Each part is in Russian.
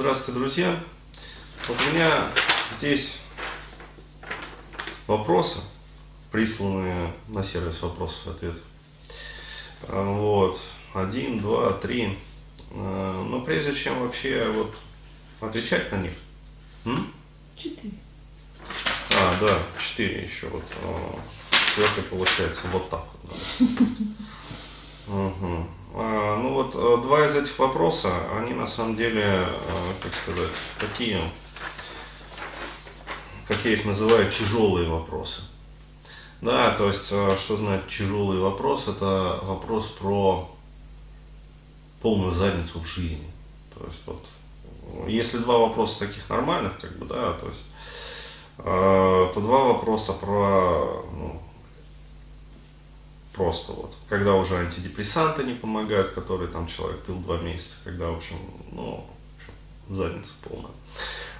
Здравствуйте, друзья. Вот у меня здесь вопросы, присланные на сервис вопросов и ответов. А, вот. Один, два, три. А, но прежде чем вообще вот отвечать на них. М? Четыре. А, да, четыре еще. Вот. А, четвертый получается вот так вот. Угу. А, ну вот э, два из этих вопроса, они на самом деле, э, как сказать, какие, как я их называю, тяжелые вопросы. Да, то есть, э, что значит тяжелый вопрос? Это вопрос про полную задницу в жизни. То есть, вот, если два вопроса таких нормальных, как бы, да, то есть, то два вопроса про ну, просто вот, когда уже антидепрессанты не помогают, которые там человек пил два месяца, когда, в общем, ну, задница полная.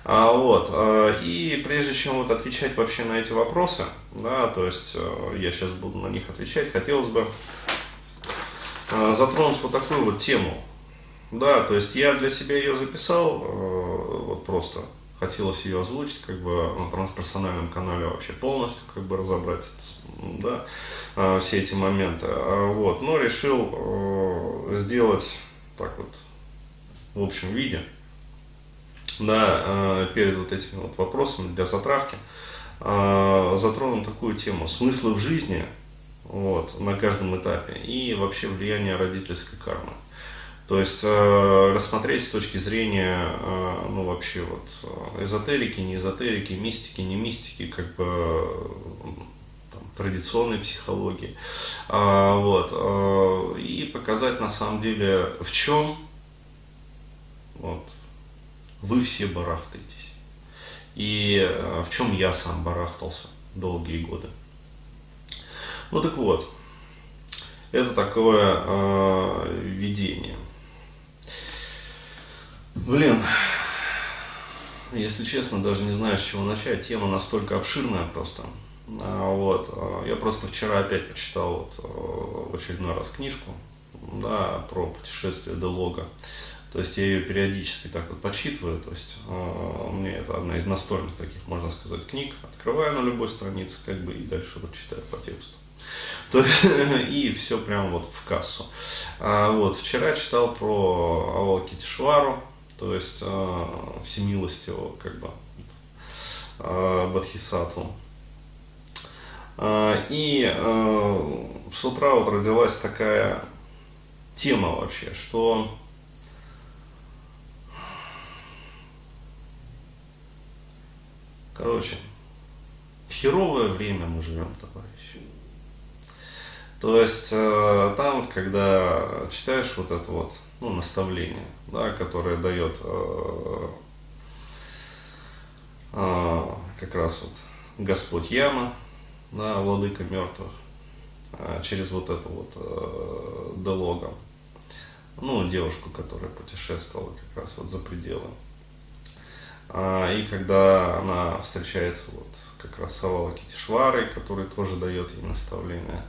А, вот, а, и прежде чем вот отвечать вообще на эти вопросы, да, то есть а, я сейчас буду на них отвечать, хотелось бы а, затронуть вот такую вот тему. Да, то есть я для себя ее записал, а, вот просто хотелось ее озвучить, как бы на трансперсональном канале вообще полностью как бы разобрать, да, а, все эти моменты. А, вот, но решил э, сделать так вот в общем виде, да, э, перед вот этими вот вопросами для затравки, затронул такую тему смысла в жизни, вот, на каждом этапе и вообще влияние родительской кармы. То есть э, рассмотреть с точки зрения, э, ну вообще вот э, эзотерики, не эзотерики, мистики, не мистики, как бы там, традиционной психологии, а, вот, и показать на самом деле в чем вот, вы все барахтаетесь и в чем я сам барахтался долгие годы. Ну так вот, это такое э, видение. Блин, если честно, даже не знаю, с чего начать. Тема настолько обширная просто. А, вот. А, я просто вчера опять почитал вот, а, в очередной раз книжку да, про путешествие Делога. То есть я ее периодически так вот почитываю. То есть э, мне это одна из настольных таких, можно сказать, книг. Открываю на любой странице, как бы, и дальше вот читаю по тексту. То есть, и все прям вот в кассу. А, вот, вчера читал про Авалокитишвару, то есть э, всемилостивого как бы э, Бадхисатву. Э, и э, с утра вот родилась такая тема вообще, что Короче, херовое время мы живем, товарищи. То есть э, там, когда читаешь вот это вот ну, наставление, да, которое дает э, э, как раз вот Господь Яма, да, владыка мертвых, э, через вот это вот э, Делога, ну, девушку, которая путешествовала как раз вот за пределы. А, и когда она встречается вот как раз с Авала Китишварой, который тоже дает ей наставление,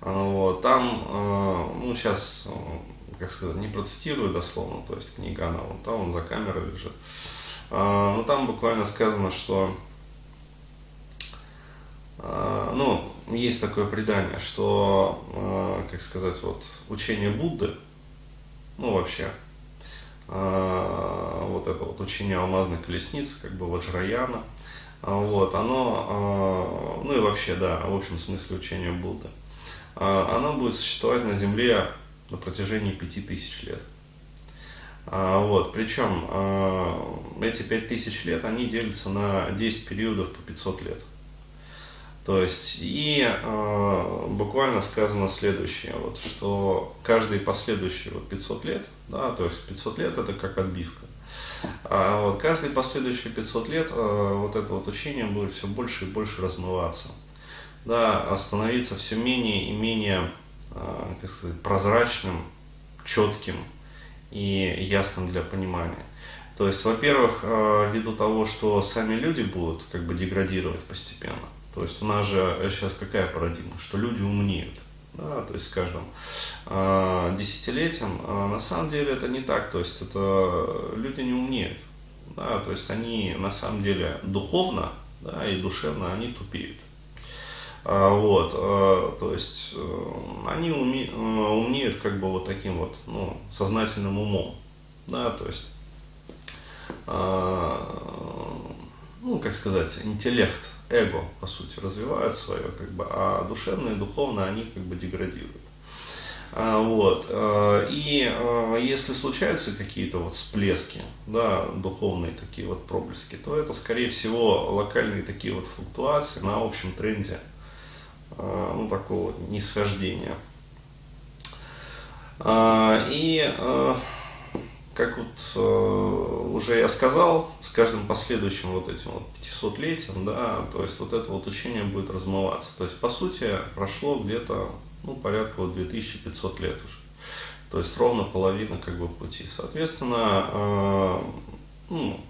вот, там, э, ну, сейчас как сказать, не процитирую дословно, то есть книга, она вон там, он за камерой лежит. А, ну, там буквально сказано, что, а, ну, есть такое предание, что, а, как сказать, вот, учение Будды, ну, вообще, вот это вот учение алмазной колесницы, как бы Ваджраяна, вот, оно, ну и вообще, да, в общем смысле учения Будды, оно будет существовать на Земле на протяжении пяти тысяч лет. А, вот, причем а, эти пять тысяч лет, они делятся на 10 периодов по 500 лет. То есть, и э, буквально сказано следующее, вот, что каждые последующие вот, 500 лет, да, то есть 500 лет это как отбивка, а вот каждые последующие 500 лет э, вот это вот учение будет все больше и больше размываться, да, становиться все менее и менее как сказать, прозрачным, четким и ясным для понимания. То есть, во-первых, э, ввиду того, что сами люди будут как бы деградировать постепенно. То есть у нас же сейчас какая парадигма, что люди умнеют. да, то есть с каждым э, десятилетием. А на самом деле это не так, то есть это люди не умнеют, да, то есть они на самом деле духовно да, и душевно они тупеют. А, вот, а, то есть э, они уме, э, умеют как бы вот таким вот, ну, сознательным умом, да, то есть, а, ну, как сказать, интеллект, эго, по сути, развивают свое, как бы, а душевное и духовно они как бы деградируют. Вот. И если случаются какие-то вот всплески, да, духовные такие вот проблески, то это, скорее всего, локальные такие вот флуктуации на общем тренде ну, такого нисхождения. А, и а, как вот уже я сказал, с каждым последующим вот этим вот 500-летием, да, то есть вот это вот учение будет размываться. То есть, по сути, прошло где-то, ну, порядка вот 2500 лет уже. То есть ровно половина как бы пути. Соответственно, ну,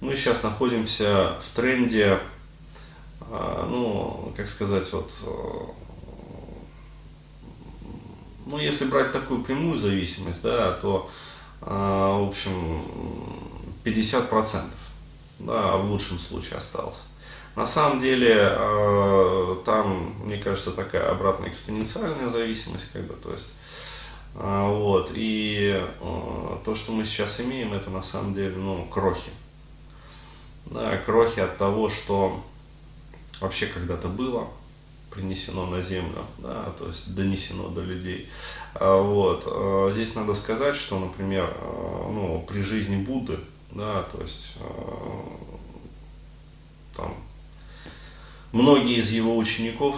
мы сейчас находимся в тренде ну, как сказать, вот, э, ну, если брать такую прямую зависимость, да, то, а, в общем, 50%, да, в лучшем случае осталось. На самом деле, а, там, мне кажется, такая обратная экспоненциальная зависимость, как бы, то есть, вот, и то, что мы сейчас имеем, это на самом деле, ну, крохи. Да, крохи от того, что вообще когда-то было принесено на землю, да, то есть донесено до людей. А, вот. А, здесь надо сказать, что, например, а, ну, при жизни Будды, да, то есть там многие из его учеников,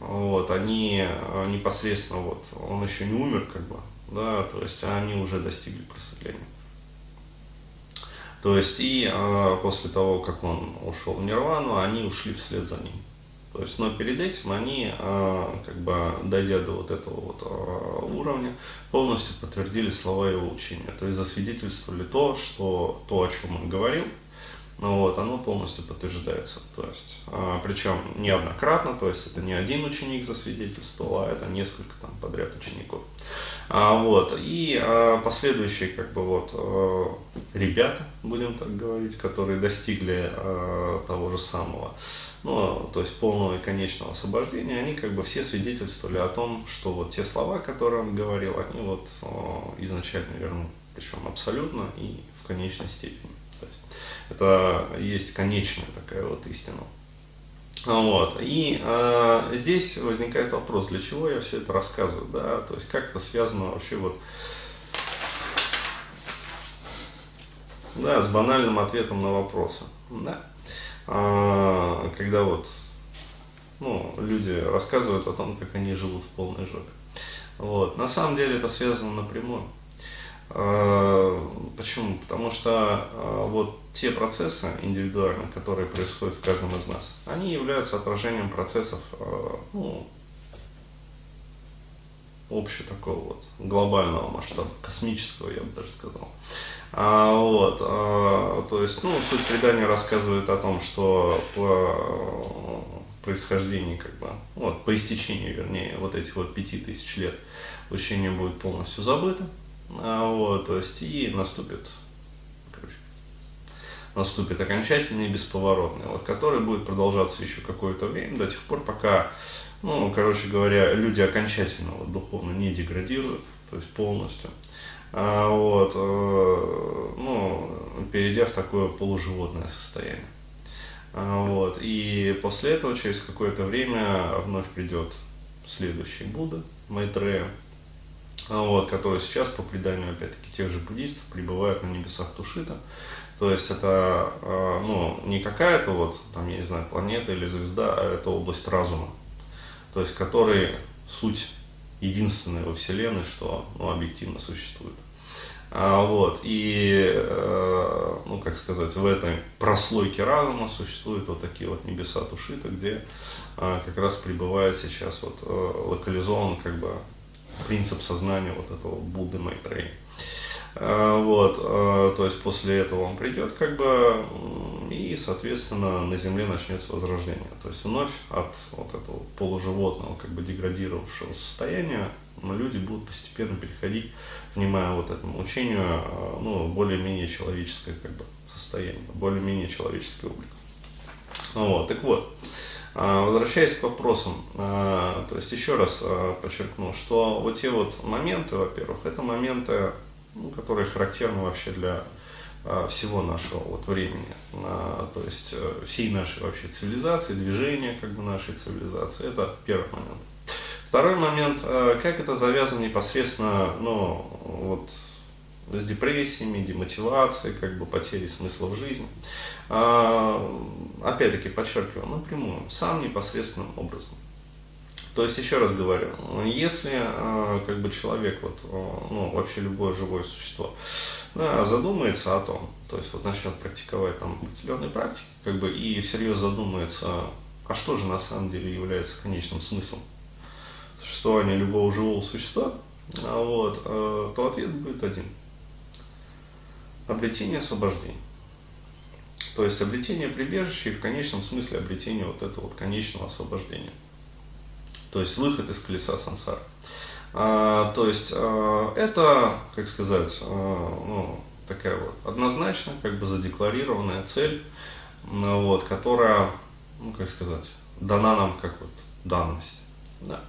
вот, они непосредственно, вот, он еще не умер, как бы, да, то есть они уже достигли просветления. То есть и э, после того, как он ушел в Нирвану, они ушли вслед за ним. То есть, но перед этим они, э, как бы дойдя до вот этого вот э, уровня, полностью подтвердили слова его учения. То есть засвидетельствовали то, что то, о чем он говорил, вот, оно полностью подтверждается. То есть, а, причем неоднократно, то есть это не один ученик засвидетельствовал, а это несколько там подряд учеников. А, вот, и а, последующие как бы вот а, ребята, будем так говорить, которые достигли того же самого, ну, то есть полного и конечного освобождения, они как бы все свидетельствовали о том, что вот те слова, которые он говорил, они вот изначально верны, причем абсолютно и в конечной степени. Это есть конечная такая вот истина. Вот. И э, здесь возникает вопрос, для чего я все это рассказываю, да, то есть как это связано вообще вот да, с банальным ответом на вопросы, да. А, когда вот ну, люди рассказывают о том, как они живут в полной жопе. Вот. На самом деле это связано напрямую. А, почему? Потому что а, вот те процессы индивидуальные, которые происходят в каждом из нас, они являются отражением процессов а, ну, общего такого вот глобального масштаба, космического, я бы даже сказал. А, вот, а, то есть, ну, суть предания рассказывает о том, что по происхождении, как бы, вот, по истечении, вернее, вот этих вот пяти тысяч лет учение будет полностью забыто. А, вот, то есть и наступит, наступит окончательный и бесповоротный, вот, который будет продолжаться еще какое-то время, до тех пор, пока, ну, короче говоря, люди окончательно вот, духовно не деградируют, то есть полностью. А, вот, э, ну, перейдя в такое полуживотное состояние. А, вот, и после этого, через какое-то время, вновь придет следующий Будда, Майтрея, вот, которые сейчас, по преданию, опять-таки, тех же буддистов, пребывают на небесах Тушита. То есть это а, ну, не какая-то вот, там, я не знаю, планета или звезда, а это область разума. То есть который суть единственная во Вселенной, что ну, объективно существует. А, вот, и, э, ну, как сказать, в этой прослойке разума существуют вот такие вот небеса Тушита, где э, как раз пребывает сейчас вот э, локализован как бы принцип сознания вот этого Будды Майтреи. А, вот, а, то есть после этого он придет как бы и соответственно, на Земле начнется возрождение. То есть вновь от вот этого полуживотного, как бы деградировавшего состояния, люди будут постепенно переходить, внимая вот этому учению, а, ну, более-менее человеческое как бы состояние, более-менее человеческий облик. Вот, так вот, возвращаясь к вопросам, а, то есть еще раз подчеркну, что вот те вот моменты, во-первых, это моменты, ну, которые характерны вообще для всего нашего вот времени, то есть э, всей нашей вообще цивилизации, движения как бы нашей цивилизации, это первый момент. Второй момент, как это завязано непосредственно, ну, вот, с депрессиями, демотивацией, как бы потерей смысла в жизни. А, опять-таки, подчеркиваю, напрямую, сам непосредственным образом. То есть, еще раз говорю, если э, как бы человек, вот, э, ну, вообще любое живое существо, да, задумается о том, то есть вот начнет практиковать там определенные практики, как бы и всерьез задумается, а что же на самом деле является конечным смыслом существования любого живого существа, а вот, то ответ будет один. Обретение освобождения. То есть обретение прибежища и в конечном смысле обретение вот этого вот конечного освобождения. То есть выход из колеса сансары. А, то есть а, это, как сказать, а, ну, такая вот однозначно как бы задекларированная цель, вот, которая, ну, как сказать, дана нам как вот данность. Да.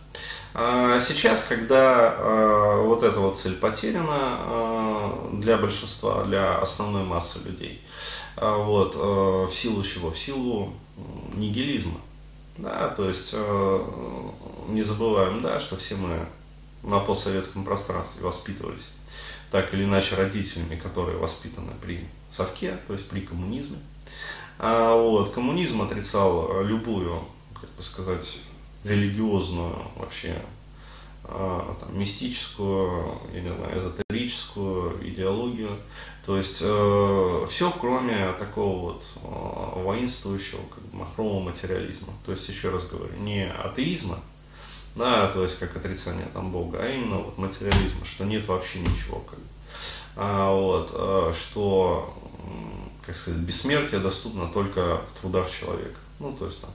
А сейчас, когда а, вот эта вот цель потеряна а, для большинства, для основной массы людей, вот, в силу чего? В силу нигилизма. Да, то есть не забываем, да, что все мы на постсоветском пространстве воспитывались так или иначе родителями, которые воспитаны при совке, то есть при коммунизме. А вот, коммунизм отрицал любую, как бы сказать, религиозную вообще а, там, мистическую, я не знаю, эзотерическую идеологию. То есть э, все, кроме такого вот э, воинствующего, как бы, махрового материализма. То есть, еще раз говорю, не атеизма, да, то есть как отрицание там Бога, а именно вот материализма, что нет вообще ничего, как бы. А, вот, э, что, как сказать, бессмертие доступно только в трудах человека. Ну, то есть там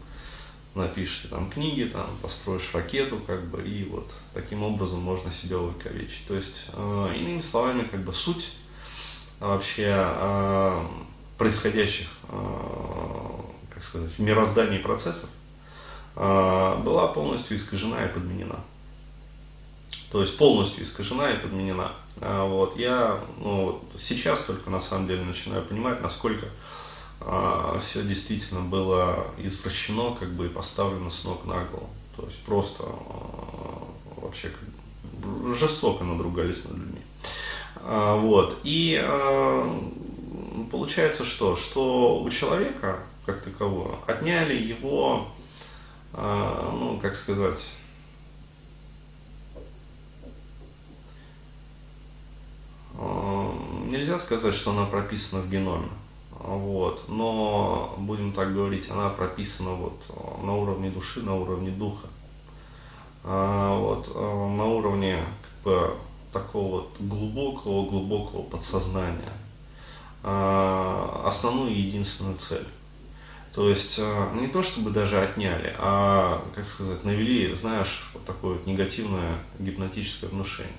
напишешь там книги, там построишь ракету, как бы, и вот таким образом можно себя увековечить. То есть, э, иными словами, как бы суть вообще э, происходящих, э, как сказать, в мироздании процессов э, была полностью искажена и подменена. То есть полностью искажена и подменена. А вот, я ну, вот, сейчас только на самом деле начинаю понимать, насколько а, все действительно было извращено, как бы и поставлено с ног на голову. То есть просто а, вообще как, жестоко надругались над людьми. А, вот. И а, получается что? Что у человека, как такового, отняли его, а, ну, как сказать, а, нельзя сказать, что она прописана в геноме. Вот. Но, будем так говорить, она прописана вот на уровне души, на уровне духа. А, вот, а, на уровне как бы, такого вот глубокого, глубокого подсознания. А, основную и единственную цель. То есть а, не то чтобы даже отняли, а, как сказать, навели, знаешь, вот такое вот негативное гипнотическое внушение.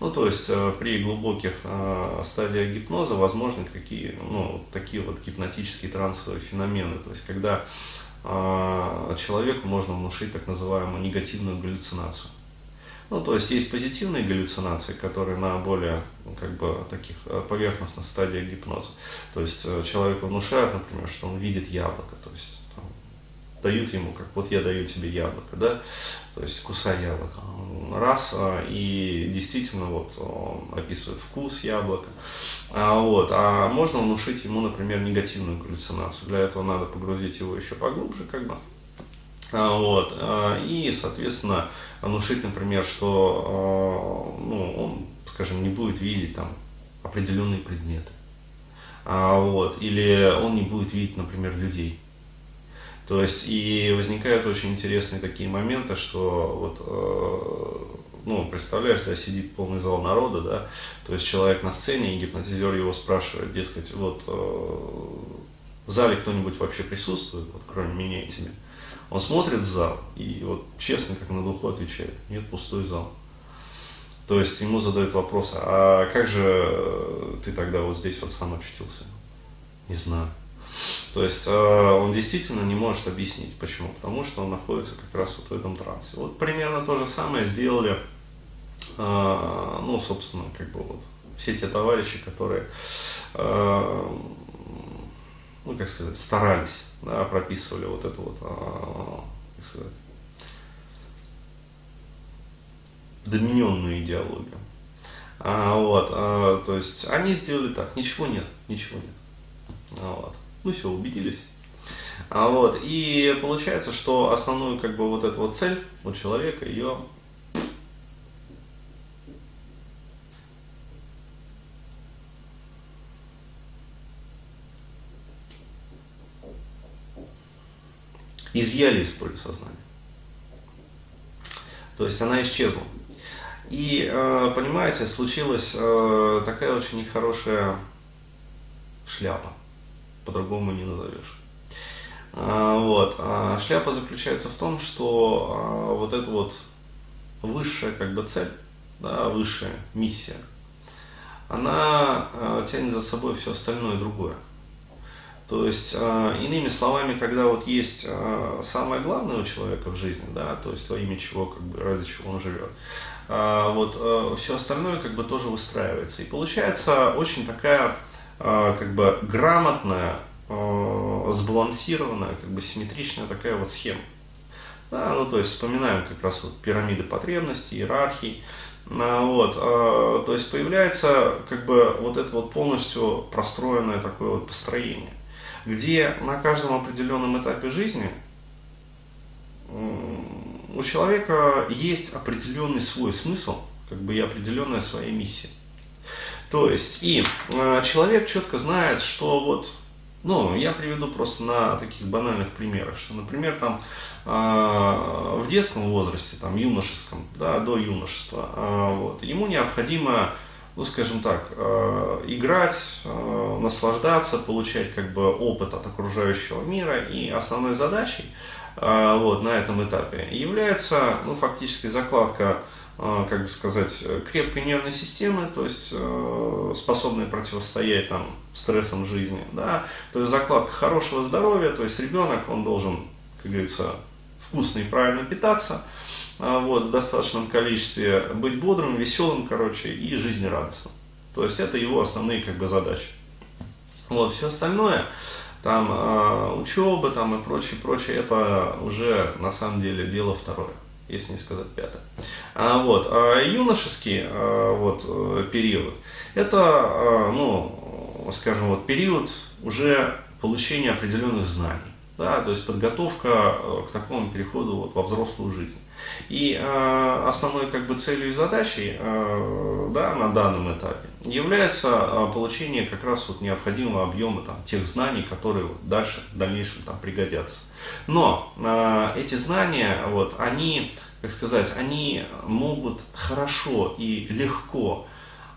Ну, то есть э, при глубоких э, стадиях гипноза возможны какие, ну, такие вот гипнотические трансовые феномены. То есть когда э, человеку можно внушить так называемую негативную галлюцинацию. Ну, то есть есть позитивные галлюцинации, которые на более как бы, таких поверхностных стадиях гипноза. То есть человеку внушают, например, что он видит яблоко. То есть дают ему, как вот я даю тебе яблоко, да, то есть кусай яблоко. Раз, а, и действительно вот он описывает вкус яблока. А, вот, а можно внушить ему, например, негативную галлюцинацию. Для этого надо погрузить его еще поглубже, как бы. А, вот, а, и, соответственно, внушить, например, что ну, он, скажем, не будет видеть там определенные предметы. А, вот, или он не будет видеть, например, людей. То есть и возникают очень интересные такие моменты, что вот, э, ну, представляешь, да, сидит полный зал народа, да, то есть человек на сцене, и гипнотизер его спрашивает, дескать, вот, э, в зале кто-нибудь вообще присутствует, вот, кроме меня и тебя. Он смотрит в зал и вот честно, как на духу отвечает, нет, пустой зал. То есть ему задают вопрос, а как же ты тогда вот здесь вот сам очутился? Не знаю. То есть э, он действительно не может объяснить. Почему? Потому что он находится как раз вот в этом трансе. Вот примерно то же самое сделали, э, ну, собственно, как бы вот все те товарищи, которые, э, ну, как сказать, старались, да, прописывали вот эту вот, как сказать, доминионную идеологию. А, вот, а, то есть они сделали так, ничего нет, ничего нет. А, вот. Ну все, убедились. А вот, и получается, что основную как бы вот эту вот цель у человека ее изъяли из поля сознания. То есть она исчезла. И, э, понимаете, случилась э, такая очень нехорошая шляпа по-другому не назовешь. А, вот. А шляпа заключается в том, что а, вот эта вот высшая как бы цель, да, высшая миссия, она тянет за собой все остальное другое. То есть, иными словами, когда вот есть самое главное у человека в жизни, да, то есть во имя чего, как бы, ради чего он живет, вот все остальное как бы тоже выстраивается. И получается очень такая как бы грамотная, а, сбалансированная, как бы симметричная такая вот схема. Да, ну то есть вспоминаем как раз вот пирамиды потребностей, иерархий. А, вот, то есть появляется как бы вот это вот полностью простроенное такое вот построение, где на каждом определенном этапе жизни у человека есть определенный свой смысл, как бы и определенная своя миссия. То есть, и э, человек четко знает, что вот, ну, я приведу просто на таких банальных примерах, что, например, там э, в детском возрасте, там, юношеском, да, до юношества, э, вот, ему необходимо, ну, скажем так, э, играть, э, наслаждаться, получать, как бы, опыт от окружающего мира, и основной задачей, э, вот, на этом этапе является, ну, фактически закладка как бы сказать, крепкой нервной системы, то есть э, способной противостоять там, стрессам жизни, да, то есть закладка хорошего здоровья, то есть ребенок, он должен, как говорится, вкусно и правильно питаться, а, вот, в достаточном количестве, быть бодрым, веселым, короче, и жизнерадостным. То есть это его основные как бы задачи. Вот, все остальное, там, э, учеба там и прочее, прочее, это уже на самом деле дело второе если не сказать пятое. А, вот, а юношеский а, вот, э, период, это, а, ну, скажем, вот, период уже получения определенных знаний. Да, то есть подготовка э, к такому переходу вот, во взрослую жизнь. И э, основной как бы целью и задачей э, да, на данном этапе является э, получение как раз вот необходимого объема там, тех знаний, которые вот, дальше в дальнейшем там, пригодятся. Но э, эти знания, вот, они, как сказать, они могут хорошо и легко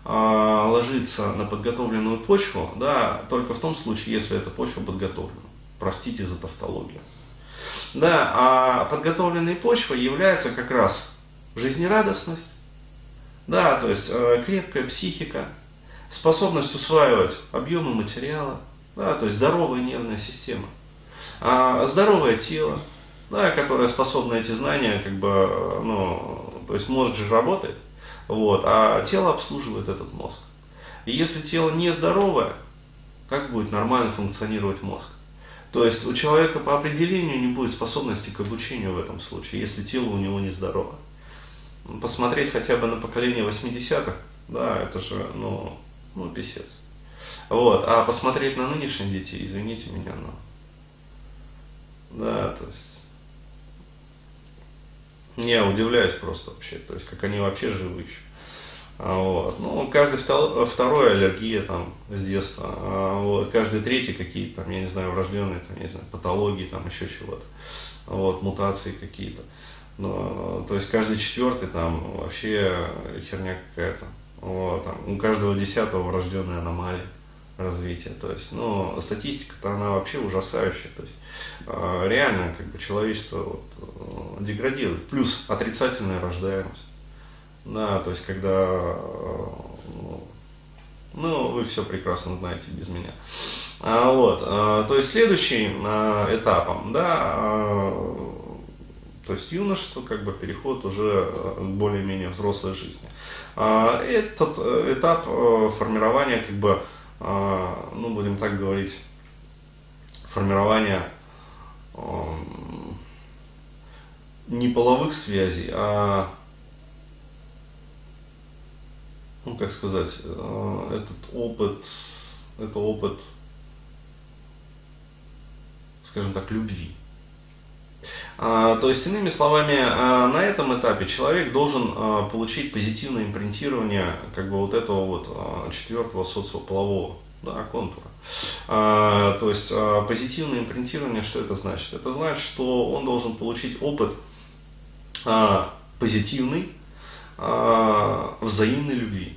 э, ложиться на подготовленную почву, да, только в том случае, если эта почва подготовлена. Простите за тавтологию. Да, а подготовленной почвой является как раз жизнерадостность, да, то есть э, крепкая психика, способность усваивать объемы материала, да, то есть здоровая нервная система, а здоровое тело, да, которое способно эти знания, как бы, ну, то есть мозг же работает, вот, а тело обслуживает этот мозг. И если тело не здоровое, как будет нормально функционировать мозг? То есть у человека по определению не будет способности к обучению в этом случае, если тело у него нездорово. Посмотреть хотя бы на поколение 80-х, да, это же, ну, ну, писец. Вот, а посмотреть на нынешних детей, извините меня, но... Да, то есть... Я удивляюсь просто вообще, то есть, как они вообще живы еще. А, вот. Ну, каждый второй аллергия там с детства, а, вот. каждый третий какие-то там, я не знаю, врожденные, там, не знаю, патологии, там еще чего-то, вот, мутации какие-то. Но, то есть каждый четвертый там вообще херня какая-то. Вот, там, у каждого десятого врожденная аномалия. Развития. То есть, ну, статистика-то она вообще ужасающая. То есть, э, реально, как бы, человечество вот, э, деградирует. Плюс отрицательная рождаемость. Да, то есть, когда, э, ну, ну, вы все прекрасно знаете без меня. А, вот, а, то есть, следующим а, этапом, да, а, то есть юношество, как бы переход уже к более-менее взрослой жизни. Этот этап формирования как бы ну, будем так говорить, формирования не половых связей, а, ну, как сказать, а, этот опыт, это опыт, скажем так, любви. А, то есть, иными словами, а, на этом этапе человек должен а, получить позитивное импринтирование как бы вот этого вот четвертого социополового да, контура. То есть позитивное импринтирование, что это значит? Это значит, что он должен получить опыт позитивный, взаимной любви.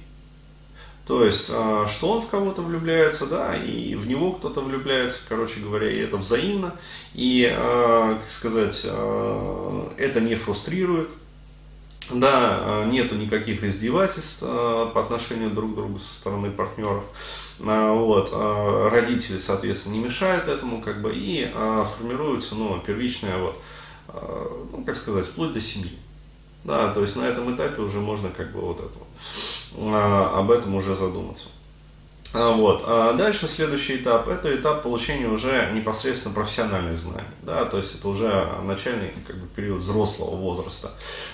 То есть, а, что он в кого-то влюбляется, да, и в него кто-то влюбляется, короче говоря, и это взаимно, и, а, как сказать, а, это не фрустрирует, да, нету никаких издевательств по отношению друг к другу со стороны партнеров, вот, родители, соответственно, не мешают этому, как бы, и формируется, ну, первичная, вот, ну, как сказать, вплоть до семьи. Да, то есть на этом этапе уже можно как бы вот это вот об этом уже задуматься. А, вот. А дальше следующий этап – это этап получения уже непосредственно профессиональных знаний. Да? То есть это уже начальный как бы, период взрослого возраста.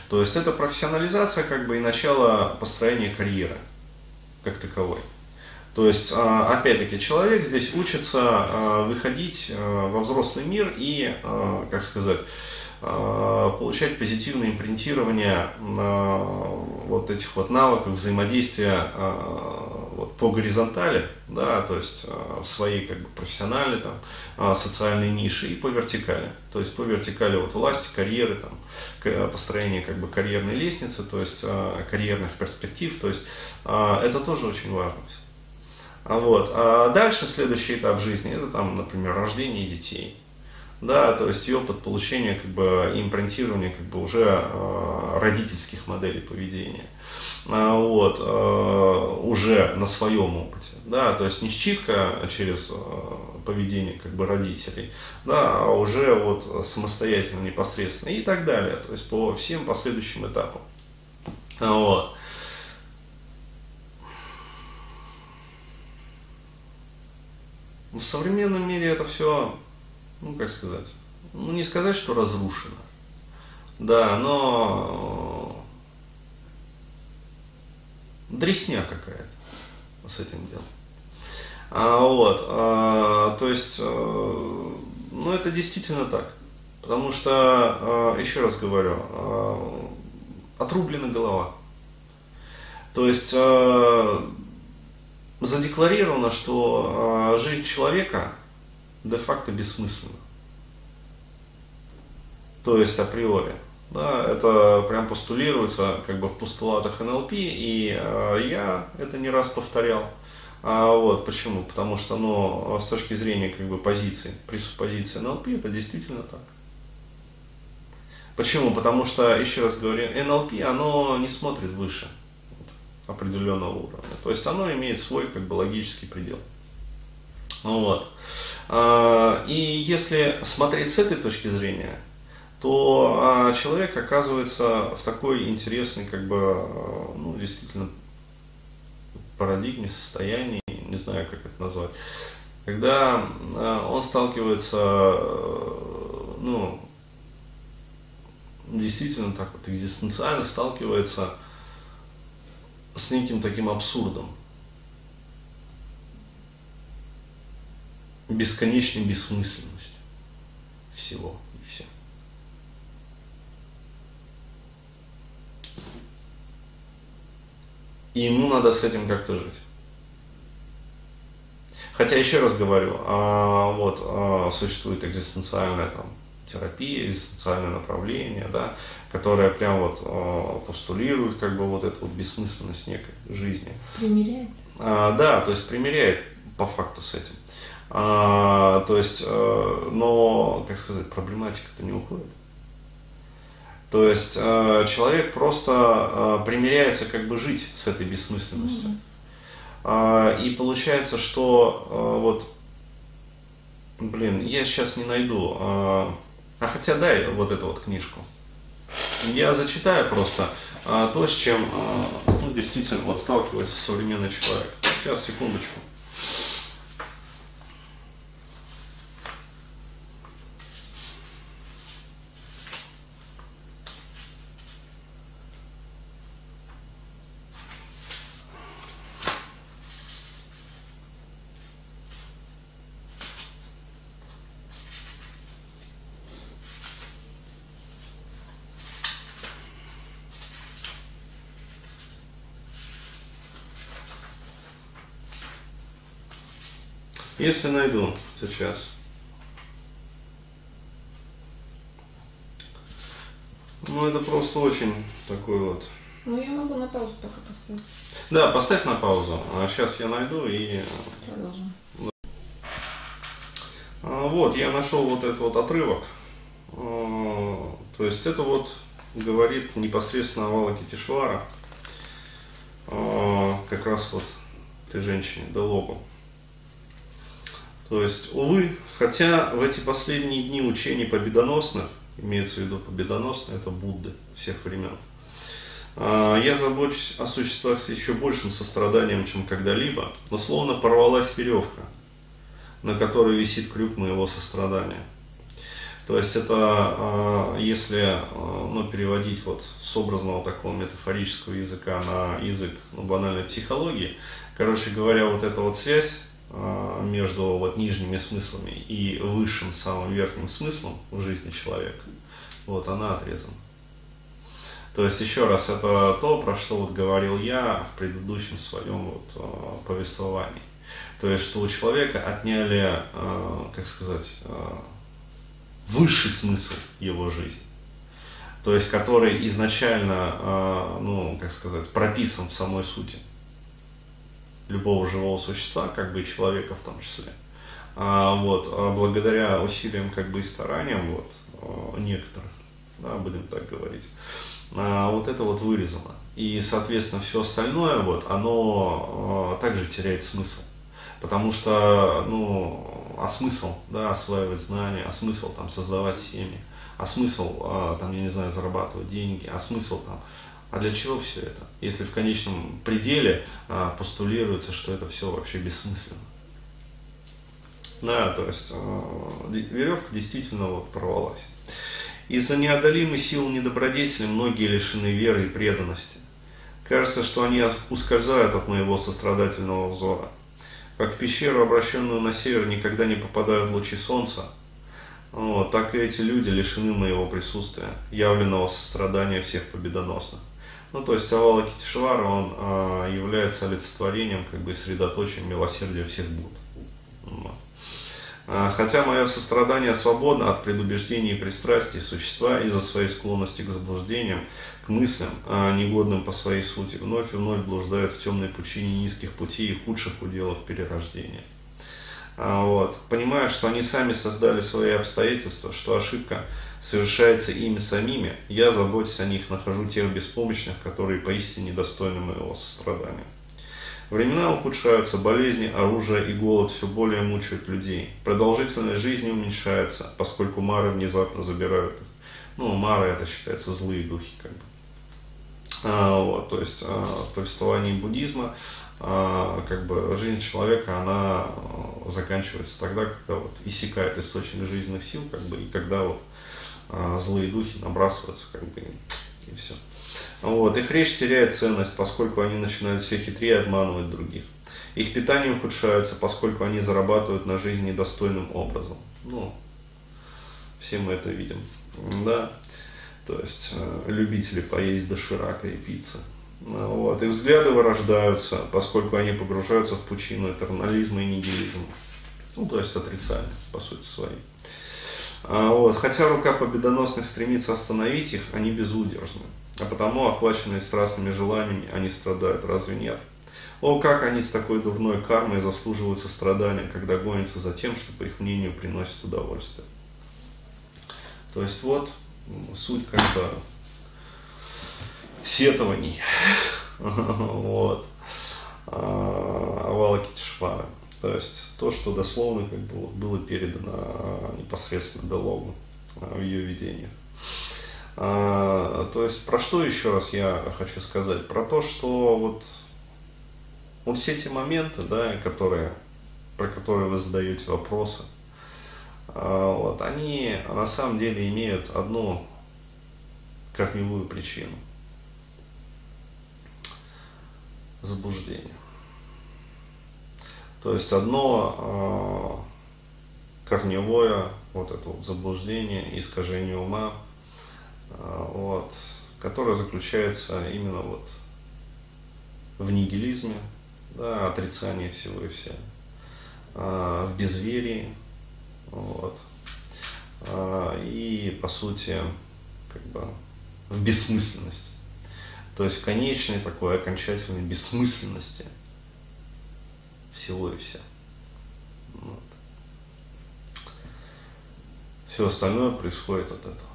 То есть это профессионализация как бы, и начало построения карьеры как таковой. То есть, а, опять-таки, человек здесь учится выходить во взрослый мир и, как сказать, получать позитивное импринтирование вот этих вот навыков взаимодействия э, вот, по горизонтали, да, то есть э, в своей как бы профессиональной там социальной нише и по вертикали, то есть по вертикали вот власти, карьеры там, построение как бы карьерной лестницы, то есть карьерных перспектив, то есть это тоже очень важно. Вот. А дальше следующий этап жизни это там, например, рождение детей да, то есть и опыт получения как бы импринтирования как бы уже э, родительских моделей поведения, а, вот, э, уже на своем опыте, да, то есть не считка через э, поведение как бы родителей, да, а уже вот самостоятельно, непосредственно и так далее, то есть по всем последующим этапам, вот. В современном мире это все ну как сказать, ну не сказать, что разрушено, да, но дресня какая-то с этим делом. А, вот, а, то есть, а, ну это действительно так, потому что, а, еще раз говорю, а, отрублена голова. То есть а, задекларировано, что а, жизнь человека де-факто бессмысленно. То есть априори. Да, это прям постулируется как бы в постулатах НЛП, и э, я это не раз повторял. А вот почему? Потому что, ну, с точки зрения как бы позиции, пресуппозиции НЛП, это действительно так. Почему? Потому что, еще раз говорю, НЛП, оно не смотрит выше определенного уровня. То есть оно имеет свой как бы логический предел. Ну вот. А, и если смотреть с этой точки зрения, то а, человек оказывается в такой интересной, как бы, а, ну, действительно, парадигме, состоянии, не знаю, как это назвать, когда он сталкивается, ну, действительно так вот экзистенциально сталкивается с неким таким абсурдом. Бесконечной бессмысленностью всего и все. И ему надо с этим как-то жить. Хотя еще раз говорю, а, вот а, существует экзистенциальная там терапия, экзистенциальное направление, да, которое прям вот а, постулирует как бы вот эту вот бессмысленность некой жизни. Примеряет? А, да, то есть примеряет по факту с этим. А, то есть, э, но, как сказать, проблематика-то не уходит. То есть э, человек просто э, примиряется как бы жить с этой бессмысленностью. Mm-hmm. И получается, что вот, блин, я сейчас не найду, а хотя дай вот эту вот книжку. Я зачитаю просто то, с чем ну, действительно вот сталкивается современный человек. Сейчас, секундочку. Если найду сейчас. Ну, это просто очень такой вот. Ну, я могу на паузу пока поставить. Да, поставь на паузу. А сейчас я найду и... Продолжим. А, вот, я нашел вот этот вот отрывок. А, то есть это вот говорит непосредственно о Валаке Тишвара. А, как раз вот ты женщине, Делогу. То есть, увы, хотя в эти последние дни учений победоносных, имеется в виду победоносные, это Будды всех времен, а, я забочусь о существах с еще большим состраданием, чем когда-либо, но словно порвалась веревка, на которой висит крюк моего сострадания. То есть это, а, если а, ну, переводить вот с образного такого метафорического языка на язык ну, банальной психологии, короче говоря, вот эта вот связь между вот нижними смыслами и высшим, самым верхним смыслом в жизни человека, вот она отрезана. То есть, еще раз, это то, про что вот говорил я в предыдущем своем вот, а, повествовании. То есть, что у человека отняли, а, как сказать, высший смысл его жизни. То есть, который изначально, ну, как сказать, прописан в самой сути любого живого существа, как бы и человека в том числе. А, вот, а благодаря усилиям как бы и стараниям вот, а, некоторых, да, будем так говорить, а, вот это вот вырезано. И, соответственно, все остальное, вот, оно а, также теряет смысл. Потому что, ну, а смысл, да, осваивать знания, а смысл там создавать семьи, а смысл, а, там, я не знаю, зарабатывать деньги, а смысл там а для чего все это? Если в конечном пределе а, постулируется, что это все вообще бессмысленно. Да, то есть а, веревка действительно вот порвалась. Из-за неодолимой силы недобродетели многие лишены веры и преданности. Кажется, что они ускользают от моего сострадательного взора. Как в пещеру, обращенную на север, никогда не попадают лучи солнца, вот, так и эти люди лишены моего присутствия, явленного сострадания всех победоносных. Ну, то есть Авала Китишвара, он а, является олицетворением, как бы средоточием милосердия всех Будд. А, хотя мое сострадание свободно от предубеждений и пристрастий существа из-за своей склонности к заблуждениям, к мыслям, а, негодным по своей сути, вновь и вновь блуждает в темной пучине низких путей и худших уделов перерождения. А, вот. Понимая, что они сами создали свои обстоятельства, что ошибка совершается ими самими, я, заботясь о них, нахожу тех беспомощных, которые поистине достойны моего сострадания. Времена ухудшаются, болезни, оружие и голод все более мучают людей. Продолжительность жизни уменьшается, поскольку мары внезапно забирают их. Ну, мары это считается злые духи, как бы. А, вот, то есть а, в повествовании буддизма а, как бы жизнь человека, она а, заканчивается тогда, когда вот иссякает источник жизненных сил, как бы, и когда вот злые духи набрасываются, как бы, и все. Вот. Их речь теряет ценность, поскольку они начинают все хитрее обманывать других. Их питание ухудшается, поскольку они зарабатывают на жизнь недостойным образом. Ну, все мы это видим. Да. То есть э, любители поесть доширака и пиццы. Вот. И взгляды вырождаются, поскольку они погружаются в пучину этернализма и нигилизма. Ну, то есть отрицания, по сути своей. А, вот. Хотя рука победоносных стремится остановить их, они безудержны. А потому, охваченные страстными желаниями, они страдают. Разве нет? О, как они с такой дурной кармой заслуживают сострадания, когда гонятся за тем, что, по их мнению, приносит удовольствие. То есть вот суть как бы сетований. Вот. Авала Китишвара. То есть то, что дословно как бы было передано непосредственно Белогу в ее видениях. А, то есть про что еще раз я хочу сказать? Про то, что вот, вот все эти моменты, да, которые, про которые вы задаете вопросы, а, вот, они на самом деле имеют одну корневую причину. Заблуждение. То есть одно э, корневое вот это вот заблуждение, искажение ума, э, вот, которое заключается именно вот в нигилизме, да, отрицании всего и вся, э, в безверии, вот, и по сути как бы в бессмысленности. То есть в конечной такой окончательной бессмысленности – всего и вся. Вот. Все остальное происходит от этого.